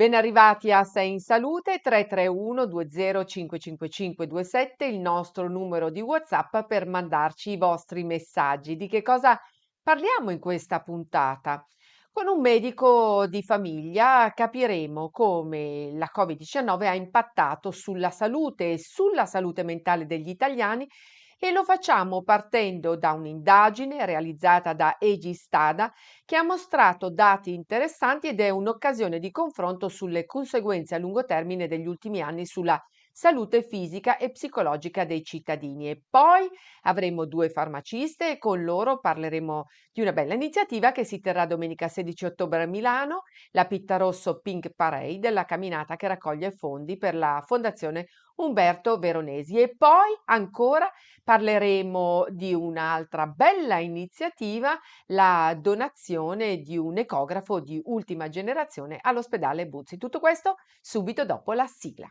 Ben arrivati a Sei in Salute 331 20 27 il nostro numero di WhatsApp per mandarci i vostri messaggi. Di che cosa parliamo in questa puntata? Con un medico di famiglia capiremo come la Covid-19 ha impattato sulla salute e sulla salute mentale degli italiani e lo facciamo partendo da un'indagine realizzata da Egistada che ha mostrato dati interessanti ed è un'occasione di confronto sulle conseguenze a lungo termine degli ultimi anni sulla salute fisica e psicologica dei cittadini. E poi avremo due farmaciste e con loro parleremo di una bella iniziativa che si terrà domenica 16 ottobre a Milano, la Pitta Rosso Pink Parade, la camminata che raccoglie fondi per la Fondazione Umberto Veronesi. E poi ancora parleremo di un'altra bella iniziativa, la donazione di un ecografo di ultima generazione all'ospedale Buzzi. Tutto questo subito dopo la sigla.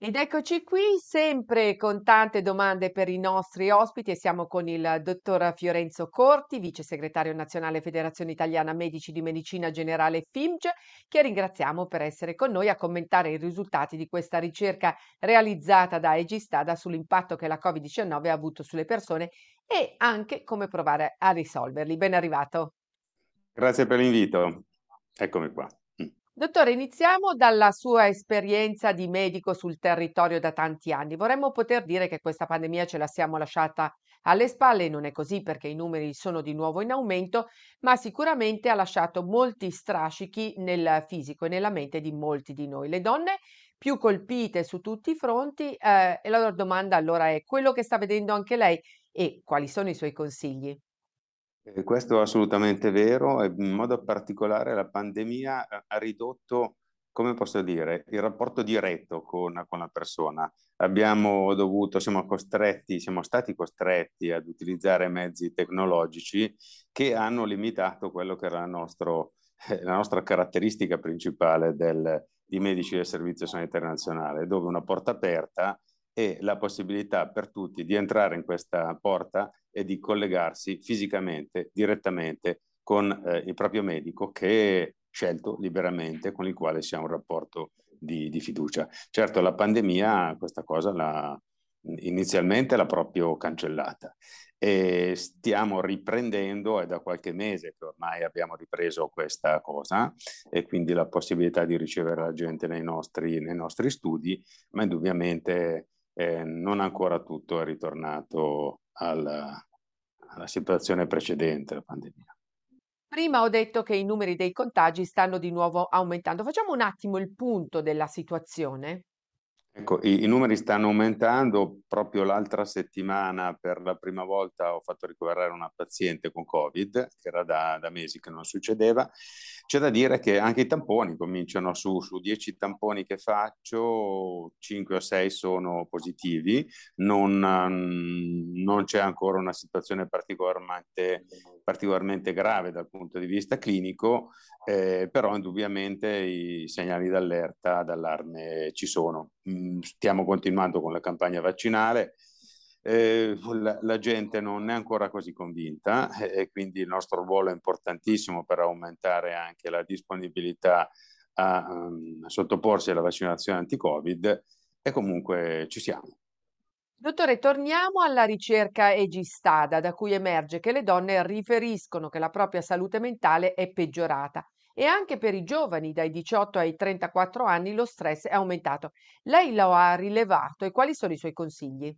Ed eccoci qui, sempre con tante domande per i nostri ospiti e siamo con il dottor Fiorenzo Corti, vice segretario nazionale Federazione Italiana Medici di Medicina Generale FIMG, che ringraziamo per essere con noi a commentare i risultati di questa ricerca realizzata da Egistada sull'impatto che la Covid-19 ha avuto sulle persone e anche come provare a risolverli. Ben arrivato. Grazie per l'invito. Eccomi qua. Dottore, iniziamo dalla sua esperienza di medico sul territorio da tanti anni. Vorremmo poter dire che questa pandemia ce la siamo lasciata alle spalle, non è così perché i numeri sono di nuovo in aumento, ma sicuramente ha lasciato molti strascichi nel fisico e nella mente di molti di noi. Le donne più colpite su tutti i fronti eh, e la loro domanda allora è quello che sta vedendo anche lei e quali sono i suoi consigli? Eh, questo è assolutamente vero in modo particolare la pandemia ha ridotto, come posso dire, il rapporto diretto con, con la persona. Abbiamo dovuto, siamo costretti, siamo stati costretti ad utilizzare mezzi tecnologici che hanno limitato quello che era nostro, eh, la nostra caratteristica principale del, di medici del Servizio Sanitario Nazionale, dove una porta aperta e la possibilità per tutti di entrare in questa porta e di collegarsi fisicamente, direttamente con eh, il proprio medico che è scelto liberamente, con il quale si ha un rapporto di, di fiducia. Certo, la pandemia questa cosa l'ha, inizialmente l'ha proprio cancellata e stiamo riprendendo, è da qualche mese che ormai abbiamo ripreso questa cosa e quindi la possibilità di ricevere la gente nei nostri, nei nostri studi, ma indubbiamente eh, non ancora tutto è ritornato alla, alla situazione precedente la pandemia. Prima ho detto che i numeri dei contagi stanno di nuovo aumentando. Facciamo un attimo il punto della situazione. Ecco, i, i, numeri stanno aumentando. Proprio l'altra settimana per la prima volta ho fatto ricoverare una paziente con Covid, che era da, da mesi che non succedeva. C'è da dire che anche i tamponi cominciano su, su 10 tamponi che faccio, 5 o 6 sono positivi, non, non c'è ancora una situazione particolarmente, particolarmente, grave dal punto di vista clinico, eh, però indubbiamente i segnali d'allerta, d'allarme ci sono. Mm, stiamo continuando con la campagna vaccinale, eh, la, la, gente non è ancora così convinta eh, e quindi il nostro ruolo è importantissimo per aumentare anche la disponibilità a, um, a sottoporsi alla vaccinazione anti-Covid e comunque ci siamo. Dottore, torniamo alla ricerca Egistada, da cui emerge che le donne riferiscono che la propria salute mentale è peggiorata e anche per i giovani dai 18 ai 34 anni lo stress è aumentato. Lei lo ha rilevato e quali sono i suoi consigli?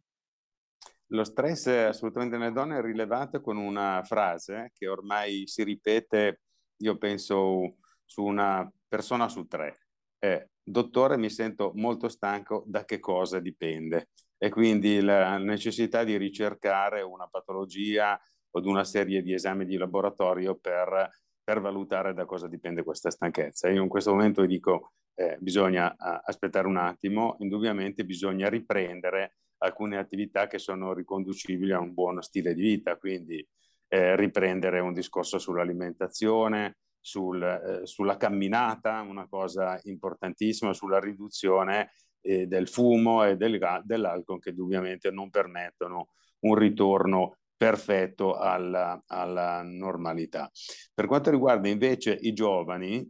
Lo stress assolutamente nelle donne è rilevato con una frase che ormai si ripete, io penso, su una persona su tre. È, dottore, mi sento molto stanco, da che cosa dipende? E quindi la necessità di ricercare una patologia o una serie di esami di laboratorio per, per valutare da cosa dipende questa stanchezza. Io in questo momento dico, eh, bisogna aspettare un attimo, indubbiamente bisogna riprendere alcune attività che sono riconducibili a un buono stile di vita, quindi eh, riprendere un discorso sull'alimentazione, sul, eh, sulla camminata, una cosa importantissima, sulla riduzione eh, del fumo e del, dell'alcol che ovviamente non permettono un ritorno perfetto alla, alla, normalità. Per quanto riguarda invece i giovani,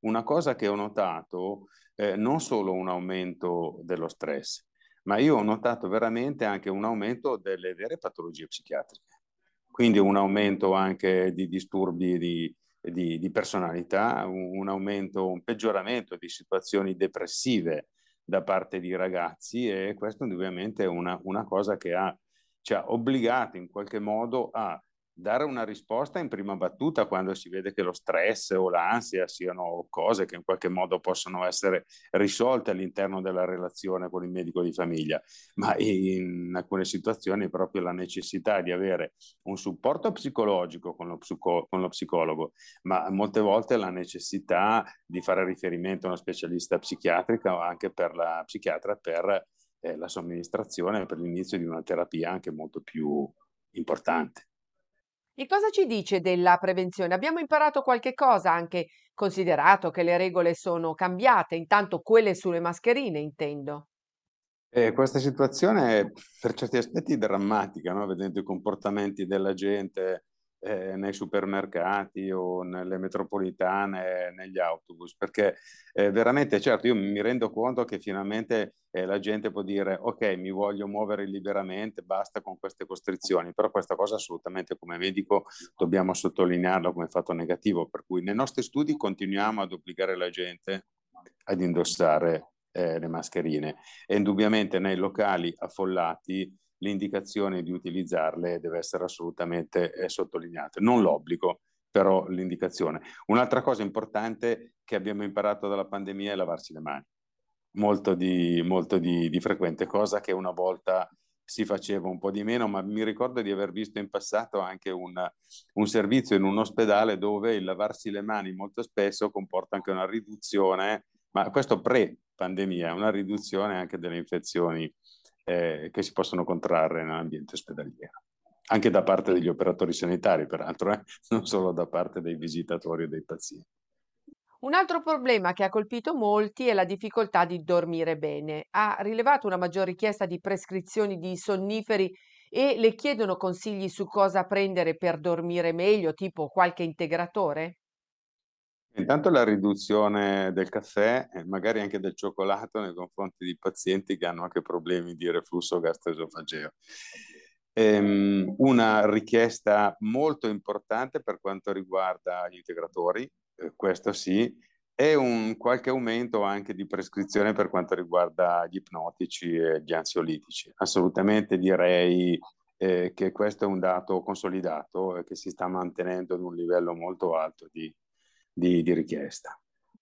una cosa che ho notato, eh, non solo un aumento dello stress, ma io ho notato veramente anche un aumento delle vere patologie psichiatriche, quindi un aumento anche di disturbi di, di, di personalità, un, aumento, un peggioramento di situazioni depressive da parte di ragazzi e questo ovviamente è una, una cosa che ha, ci ha obbligato in qualche modo a dare una risposta in prima battuta quando si vede che lo stress o l'ansia siano cose che in qualche modo possono essere risolte all'interno della relazione con il medico di famiglia, ma in alcune situazioni proprio la necessità di avere un supporto psicologico con lo, psico- con lo psicologo, ma molte volte la necessità di fare riferimento a uno specialista psichiatrica o anche per la psichiatra per eh, la somministrazione, per l'inizio di una terapia anche molto più importante. E cosa ci dice della prevenzione? Abbiamo imparato qualche cosa, anche considerato che le regole sono cambiate, intanto quelle sulle mascherine, intendo. Eh, questa situazione è per certi aspetti drammatica, no? vedendo i comportamenti della gente eh, nei supermercati o nelle metropolitane, negli autobus, perché eh, veramente, certo, io mi rendo conto che finalmente eh, la gente può dire ok, mi voglio muovere liberamente, basta con queste costrizioni, però questa cosa assolutamente come medico dobbiamo sottolinearlo come fatto negativo, per cui nei nostri studi continuiamo ad obbligare la gente ad indossare eh, le mascherine. E indubbiamente nei locali affollati l'indicazione di utilizzarle deve essere assolutamente eh, sottolineata. Non l'obbligo, però l'indicazione. Un'altra cosa importante che abbiamo imparato dalla pandemia è lavarsi le mani, molto di, molto di, di frequente, cosa che una volta si faceva un po' di meno, ma mi ricordo di aver visto in passato anche un, un, servizio in un ospedale dove il lavarsi le mani molto spesso comporta anche una riduzione, ma questo pre-pandemia, una riduzione anche delle infezioni eh, che si possono contrarre nell'ambiente ospedaliero, anche da parte degli operatori sanitari, peraltro, eh? non solo da parte dei visitatori e dei pazienti. Un altro problema che ha colpito molti è la difficoltà di dormire bene. Ha rilevato una maggior richiesta di prescrizioni di sonniferi e le chiedono consigli su cosa prendere per dormire meglio, tipo qualche integratore? Intanto la riduzione del caffè e magari anche del cioccolato nei confronti di pazienti che hanno anche problemi di reflusso gastroesofageo. Ehm, una richiesta molto importante per quanto riguarda gli integratori, eh, questo sì, e un qualche aumento anche di prescrizione per quanto riguarda gli ipnotici e gli ansiolitici. Assolutamente direi eh, che questo è un dato consolidato e che si sta mantenendo ad un livello molto alto di di, di richiesta.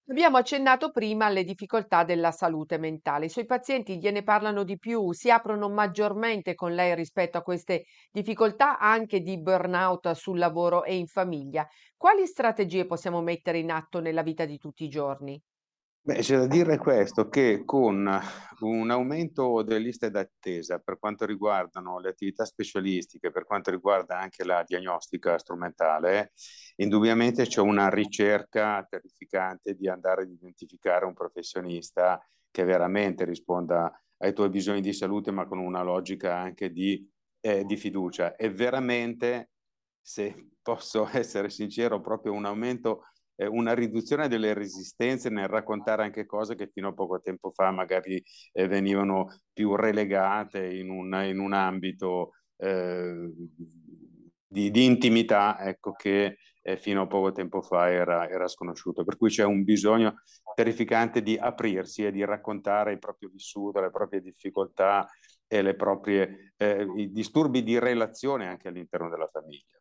Abbiamo accennato prima alle difficoltà della salute mentale. I suoi pazienti gliene parlano di più, si aprono maggiormente con lei rispetto a queste difficoltà anche di burnout sul lavoro e in famiglia. Quali strategie possiamo mettere in atto nella vita di tutti i giorni? Beh, c'è da dire questo, che con un aumento delle liste d'attesa per quanto riguardano le attività specialistiche, per quanto riguarda anche la diagnostica strumentale, indubbiamente c'è una ricerca terrificante di andare ad identificare un professionista che veramente risponda ai tuoi bisogni di salute, ma con una logica anche di, eh, di fiducia. E veramente, se posso essere sincero, proprio un aumento eh, una riduzione delle resistenze nel raccontare anche cose che fino a poco tempo fa magari eh, venivano più relegate in un, in un ambito eh, di, di, intimità, ecco, che eh, fino a poco tempo fa era, era sconosciuto. Per cui c'è un bisogno terrificante di aprirsi e di raccontare il proprio vissuto, le proprie difficoltà e le proprie, eh, i disturbi di relazione anche all'interno della famiglia.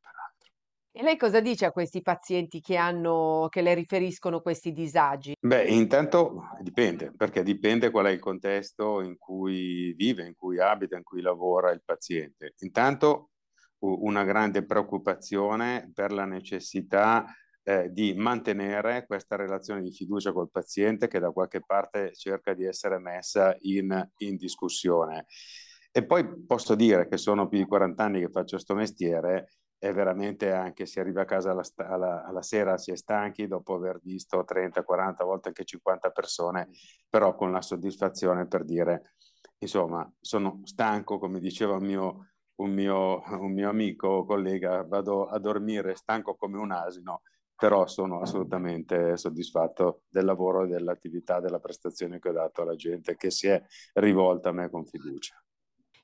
E lei cosa dice a questi pazienti che hanno che le riferiscono questi disagi? Beh, intanto dipende, perché dipende qual è il contesto in cui vive, in cui abita, in cui lavora il paziente. Intanto una grande preoccupazione per la necessità eh, di mantenere questa relazione di fiducia col paziente che da qualche parte cerca di essere messa in, in discussione. E poi posso dire che sono più di 40 anni che faccio questo mestiere è veramente anche si arriva a casa alla, alla, alla, sera si è stanchi dopo aver visto 30, 40 volte anche 50 persone, però con la soddisfazione per dire insomma sono stanco come diceva un mio, un mio, un mio amico collega vado a dormire stanco come un asino però sono assolutamente soddisfatto del lavoro e dell'attività, della prestazione che ho dato alla gente che si è rivolta a me con fiducia.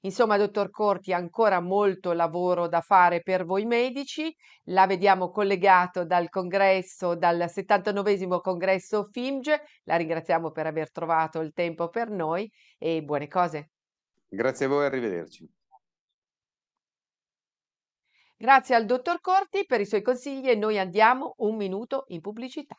Insomma, dottor Corti, ancora molto lavoro da fare per voi medici. La vediamo collegato dal congresso, dal 79 congresso FIMG. La ringraziamo per aver trovato il tempo per noi e buone cose. Grazie a voi, arrivederci. Grazie al dottor Corti per i suoi consigli e noi andiamo un minuto in pubblicità.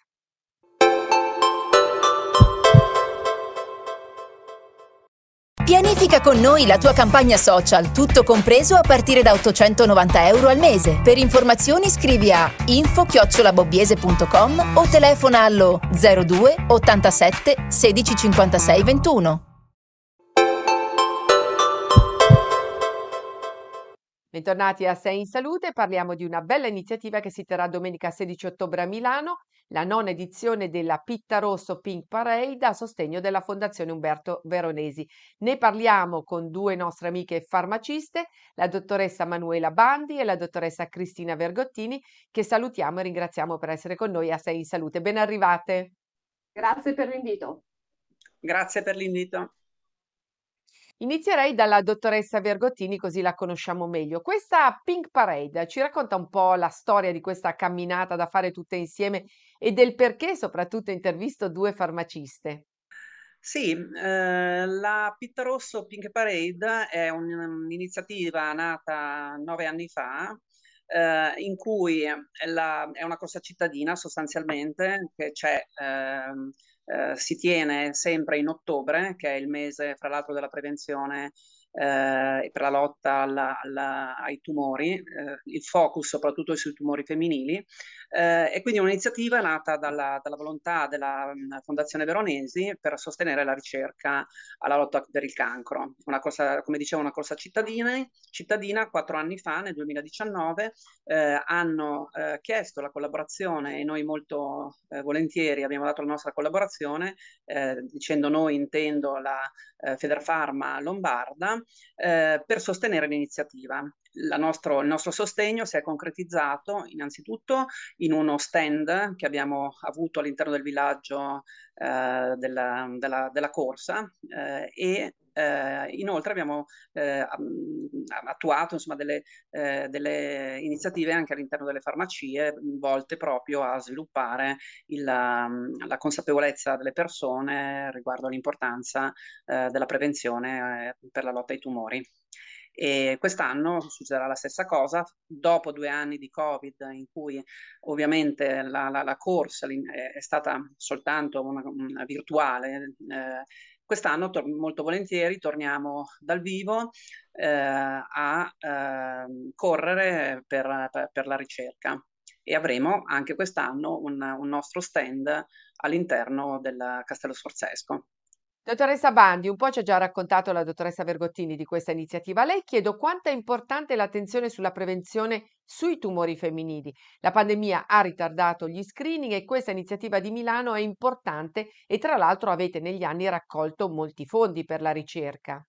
Pianifica con noi la tua campagna social, tutto compreso a partire da 890 euro al mese. Per informazioni scrivi a info-bobbiese.com o telefona allo 02 87 16 56 21. Bentornati a Sei in Salute, parliamo di una bella iniziativa che si terrà domenica 16 ottobre a Milano, la nona edizione della Pitta Rosso Pink Parade a sostegno della Fondazione Umberto Veronesi. Ne parliamo con due nostre amiche farmaciste, la dottoressa Manuela Bandi e la dottoressa Cristina Vergottini, che salutiamo e ringraziamo per essere con noi a Sei in Salute. Ben arrivate. Grazie per l'invito. Grazie per l'invito. Inizierei dalla dottoressa Vergottini, così la conosciamo meglio. Questa Pink Parade ci racconta un po' la storia di questa camminata da fare tutte insieme e del perché soprattutto intervisto due farmaciste. Sì, eh, la Pitta Rosso Pink Parade è un'iniziativa nata nove anni fa eh, in cui la, è una corsa cittadina sostanzialmente che c'è eh, eh, si tiene sempre in ottobre, che è il mese, fra l'altro, della prevenzione eh, per la lotta alla, alla, ai tumori, eh, il focus soprattutto sui tumori femminili, eh, e quindi un'iniziativa nata dalla, dalla volontà della mm, Fondazione Veronesi per sostenere la ricerca alla lotta per il cancro. Una corsa, come dicevo, una corsa cittadina, cittadina quattro anni fa, nel 2019, eh, hanno eh, chiesto la collaborazione e noi molto eh, volentieri abbiamo dato la nostra collaborazione, dicendo noi intendo la Federfarma Lombarda, eh, per sostenere l'iniziativa. Nostro, il nostro sostegno si è concretizzato innanzitutto in uno stand che abbiamo avuto all'interno del villaggio eh, della, della, della, corsa eh, e eh, inoltre abbiamo eh, attuato insomma, delle, eh, delle, iniziative anche all'interno delle farmacie volte proprio a sviluppare il, la, la, consapevolezza delle persone riguardo all'importanza eh, della prevenzione eh, per la lotta ai tumori. E quest'anno succederà la stessa cosa, dopo due anni di Covid in cui ovviamente la, la, la corsa è stata soltanto una, una virtuale, eh, Quest'anno molto volentieri torniamo dal vivo eh, a eh, correre per, per, per, la ricerca e avremo anche quest'anno un, un nostro stand all'interno del Castello Sforzesco. Dottoressa Bandi, un po' ci ha già raccontato la dottoressa Vergottini di questa iniziativa. A lei chiedo quanto è importante l'attenzione sulla prevenzione sui tumori femminili. La pandemia ha ritardato gli screening e questa iniziativa di Milano è importante e tra l'altro avete negli anni raccolto molti fondi per la ricerca.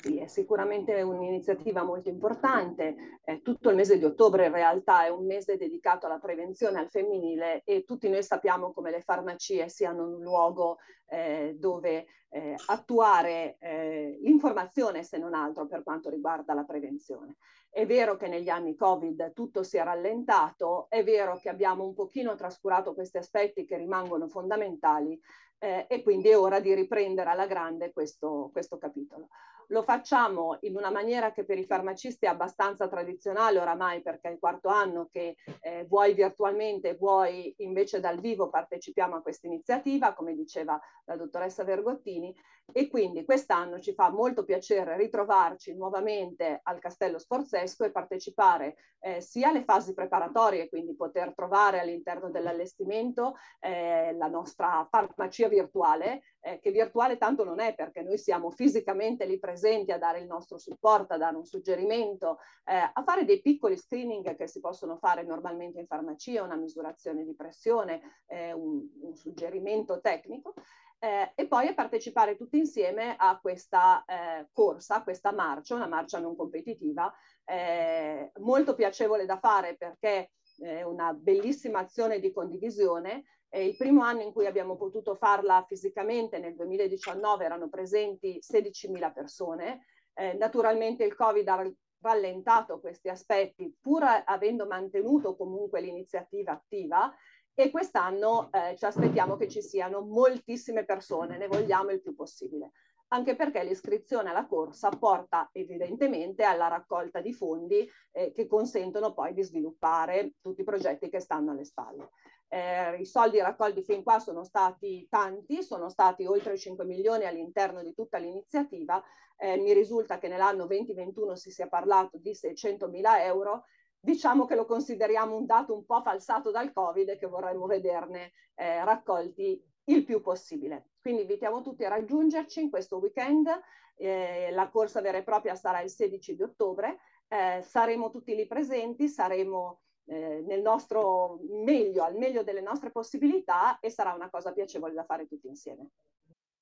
Sì, è sicuramente un'iniziativa molto importante. Eh, tutto il mese di ottobre in realtà è un mese dedicato alla prevenzione al femminile e tutti noi sappiamo come le farmacie siano un luogo eh, dove eh, attuare eh, l'informazione se non altro per quanto riguarda la prevenzione. È vero che negli anni Covid tutto si è rallentato, è vero che abbiamo un pochino trascurato questi aspetti che rimangono fondamentali eh, e quindi è ora di riprendere alla grande questo, questo capitolo. Lo facciamo in una maniera che per i farmacisti è abbastanza tradizionale oramai perché è il quarto anno che eh, vuoi virtualmente, vuoi invece dal vivo partecipiamo a questa iniziativa, come diceva la dottoressa Vergottini, e quindi quest'anno ci fa molto piacere ritrovarci nuovamente al Castello Sforzesco e partecipare eh, sia alle fasi preparatorie, quindi poter trovare all'interno dell'allestimento eh, la nostra farmacia virtuale, eh, che virtuale tanto non è perché noi siamo fisicamente lì presenti a dare il nostro supporto, a dare un suggerimento, eh, a fare dei piccoli screening che si possono fare normalmente in farmacia, una misurazione di pressione, eh, un, un, suggerimento tecnico. Eh, e poi a partecipare tutti insieme a questa eh, corsa, a questa marcia, una marcia non competitiva, eh, molto piacevole da fare perché è una bellissima azione di condivisione eh, il primo anno in cui abbiamo potuto farla fisicamente, nel 2019, erano presenti 16.000 persone. Eh, naturalmente il Covid ha rallentato questi aspetti, pur avendo mantenuto comunque l'iniziativa attiva. E quest'anno eh, ci aspettiamo che ci siano moltissime persone, ne vogliamo il più possibile anche perché l'iscrizione alla corsa porta evidentemente alla raccolta di fondi eh, che consentono poi di sviluppare tutti i progetti che stanno alle spalle. Eh, I soldi raccolti fin qua sono stati tanti, sono stati oltre 5 milioni all'interno di tutta l'iniziativa. Eh, mi risulta che nell'anno 2021 si sia parlato di 600 mila euro. Diciamo che lo consideriamo un dato un po' falsato dal Covid e che vorremmo vederne eh, raccolti il più possibile. Quindi invitiamo tutti a raggiungerci in questo weekend. Eh, la corsa vera e propria sarà il 16 di ottobre. Eh, saremo tutti lì presenti, saremo eh, nel nostro meglio, al meglio delle nostre possibilità e sarà una cosa piacevole da fare tutti insieme.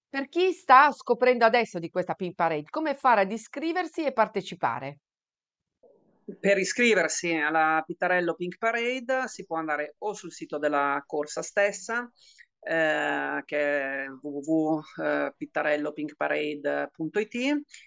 Per chi sta scoprendo adesso di questa Pink Parade, come fare ad iscriversi e partecipare? Per iscriversi alla Pittarello Pink Parade si può andare o sul sito della corsa stessa, eh, che è www.pittarellopinkparade.it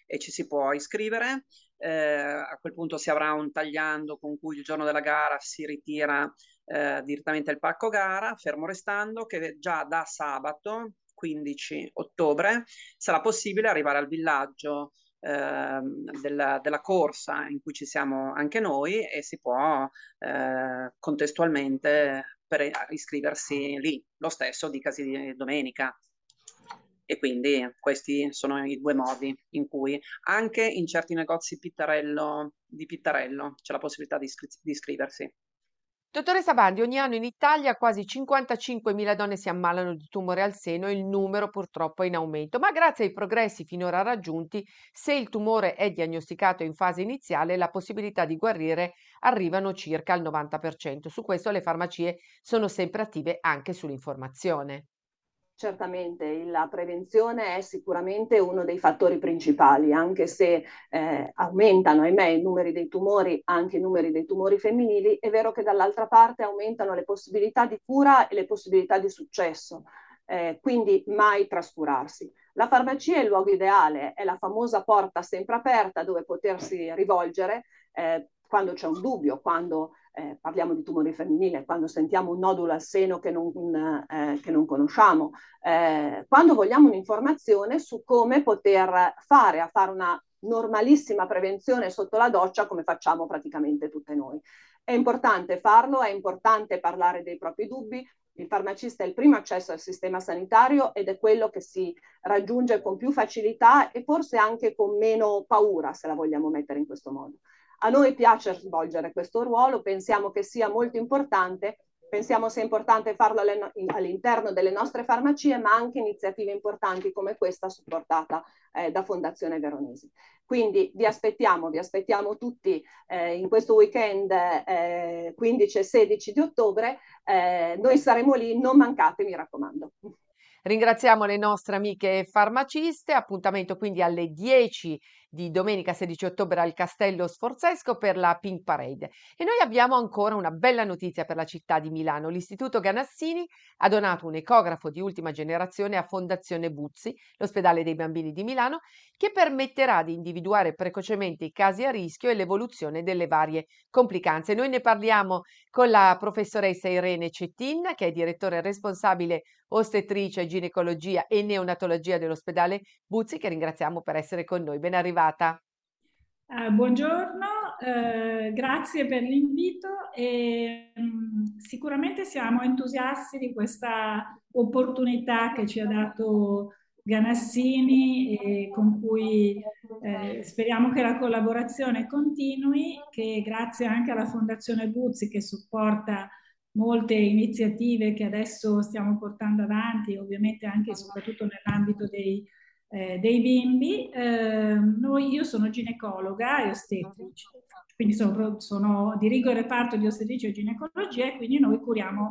e ci si può iscrivere eh, a quel punto si avrà un tagliando con cui il giorno della gara si ritira eh, direttamente il pacco gara, fermo restando che già da sabato 15 ottobre sarà possibile arrivare al villaggio eh, della, della, corsa in cui ci siamo anche noi e si può eh, contestualmente per iscriversi lì, lo stesso dicasi di domenica e quindi questi sono i due modi in cui anche in certi negozi pittarello, di Pittarello c'è la possibilità di, iscri- di iscriversi. Dottoressa Bandi, ogni anno in Italia quasi 55.000 donne si ammalano di tumore al seno il numero purtroppo è in aumento, ma grazie ai progressi finora raggiunti, se il tumore è diagnosticato in fase iniziale, la possibilità di guarire arrivano circa al 90%. Su questo le farmacie sono sempre attive anche sull'informazione. Certamente la prevenzione è sicuramente uno dei fattori principali, anche se eh, aumentano, ahimè, i numeri dei tumori, anche i numeri dei tumori femminili, è vero che dall'altra parte aumentano le possibilità di cura e le possibilità di successo, eh, quindi mai trascurarsi. La farmacia è il luogo ideale, è la famosa porta sempre aperta dove potersi rivolgere eh, quando c'è un dubbio, quando eh, parliamo di tumore femminile, quando sentiamo un nodulo al seno che non, eh, che non conosciamo, eh, quando vogliamo un'informazione su come poter fare, a fare una normalissima prevenzione sotto la doccia come facciamo praticamente tutte noi. È importante farlo, è importante parlare dei propri dubbi. Il farmacista è il primo accesso al sistema sanitario ed è quello che si raggiunge con più facilità e forse anche con meno paura, se la vogliamo mettere in questo modo. A noi piace svolgere questo ruolo, pensiamo che sia molto importante, pensiamo sia importante farlo all'interno delle nostre farmacie, ma anche iniziative importanti come questa supportata eh, da Fondazione Veronesi. Quindi vi aspettiamo, vi aspettiamo tutti eh, in questo weekend eh, 15 e 16 di ottobre, eh, noi saremo lì, non mancate, mi raccomando. Ringraziamo le nostre amiche farmaciste, appuntamento quindi alle 10 di domenica 16 ottobre al Castello Sforzesco per la Pink Parade. E noi abbiamo ancora una bella notizia per la città di Milano. L'Istituto Ganassini ha donato un ecografo di ultima generazione a Fondazione Buzzi, l'ospedale dei bambini di Milano, che permetterà di individuare precocemente i casi a rischio e l'evoluzione delle varie complicanze. Noi ne parliamo con la professoressa Irene Cettin, che è direttore responsabile ostetrice, ginecologia e neonatologia dell'ospedale Buzzi, che ringraziamo per essere con noi. Ben arrivata. Uh, buongiorno, uh, grazie per l'invito e um, sicuramente siamo entusiasti di questa opportunità che ci ha dato Ganassini e con cui eh, speriamo che la collaborazione continui, che grazie anche alla Fondazione Buzzi che supporta molte iniziative che adesso stiamo portando avanti, ovviamente anche e soprattutto nell'ambito dei eh, dei bimbi. Eh, noi, io sono ginecologa e ostetrice, quindi sono, sono, dirigo il reparto di ostetricia e ginecologia e quindi noi curiamo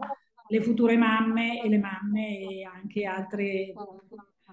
le future mamme e le mamme e anche altre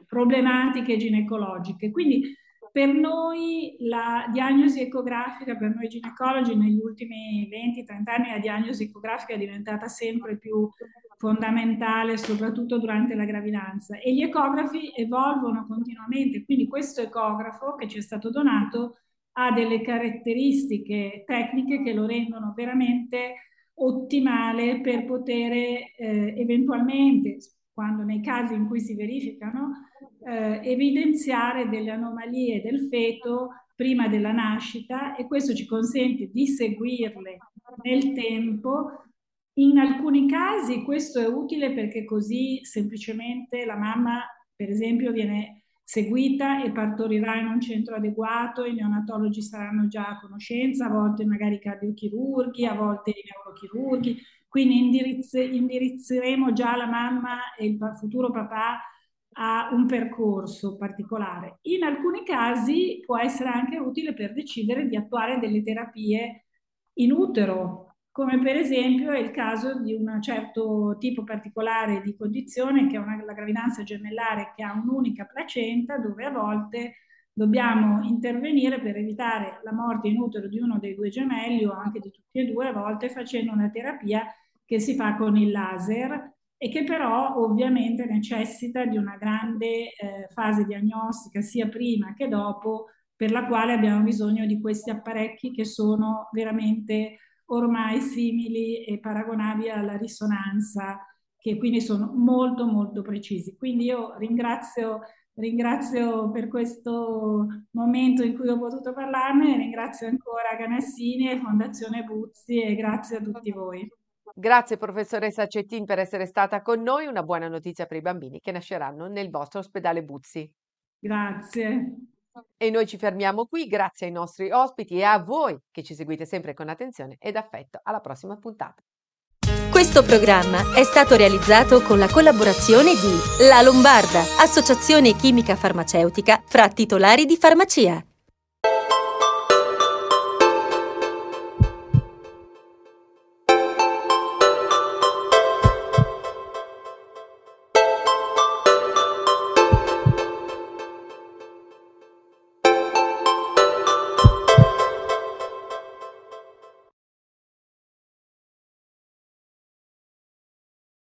problematiche ginecologiche. Quindi per noi la diagnosi ecografica, per noi ginecologi, negli ultimi 20-30 anni la diagnosi ecografica è diventata sempre più fondamentale, soprattutto durante la gravidanza. E gli ecografi evolvono continuamente, quindi questo ecografo che ci è stato donato ha delle caratteristiche tecniche che lo rendono veramente ottimale per poter eh, eventualmente, quando nei casi in cui si verificano, eh, evidenziare delle anomalie del feto prima della nascita e questo ci consente di seguirle nel tempo. In alcuni casi questo è utile perché così semplicemente la mamma, per esempio, viene seguita e partorirà in un centro adeguato, i neonatologi saranno già a conoscenza, a volte magari cardiochirurghi, a volte i neurochirurghi, quindi indirizz- indirizzeremo già la mamma e il futuro papà a un percorso particolare. In alcuni casi può essere anche utile per decidere di attuare delle terapie in utero, come per esempio è il caso di un certo tipo particolare di condizione che è una, la gravidanza gemellare che ha un'unica placenta dove a volte dobbiamo intervenire per evitare la morte in utero di uno dei due gemelli o anche di tutti e due, a volte facendo una terapia che si fa con il laser e che però ovviamente necessita di una grande eh, fase diagnostica sia prima che dopo, per la quale abbiamo bisogno di questi apparecchi che sono veramente ormai simili e paragonabili alla risonanza, che quindi sono molto molto precisi. Quindi io ringrazio, ringrazio per questo momento in cui ho potuto parlarne, ringrazio ancora Canassini e Fondazione Buzzi e grazie a tutti voi. Grazie professoressa Cettin per essere stata con noi. Una buona notizia per i bambini che nasceranno nel vostro ospedale Buzzi. Grazie. E noi ci fermiamo qui, grazie ai nostri ospiti e a voi che ci seguite sempre con attenzione ed affetto. Alla prossima puntata. Questo programma è stato realizzato con la collaborazione di La Lombarda, associazione chimica farmaceutica fra titolari di farmacia.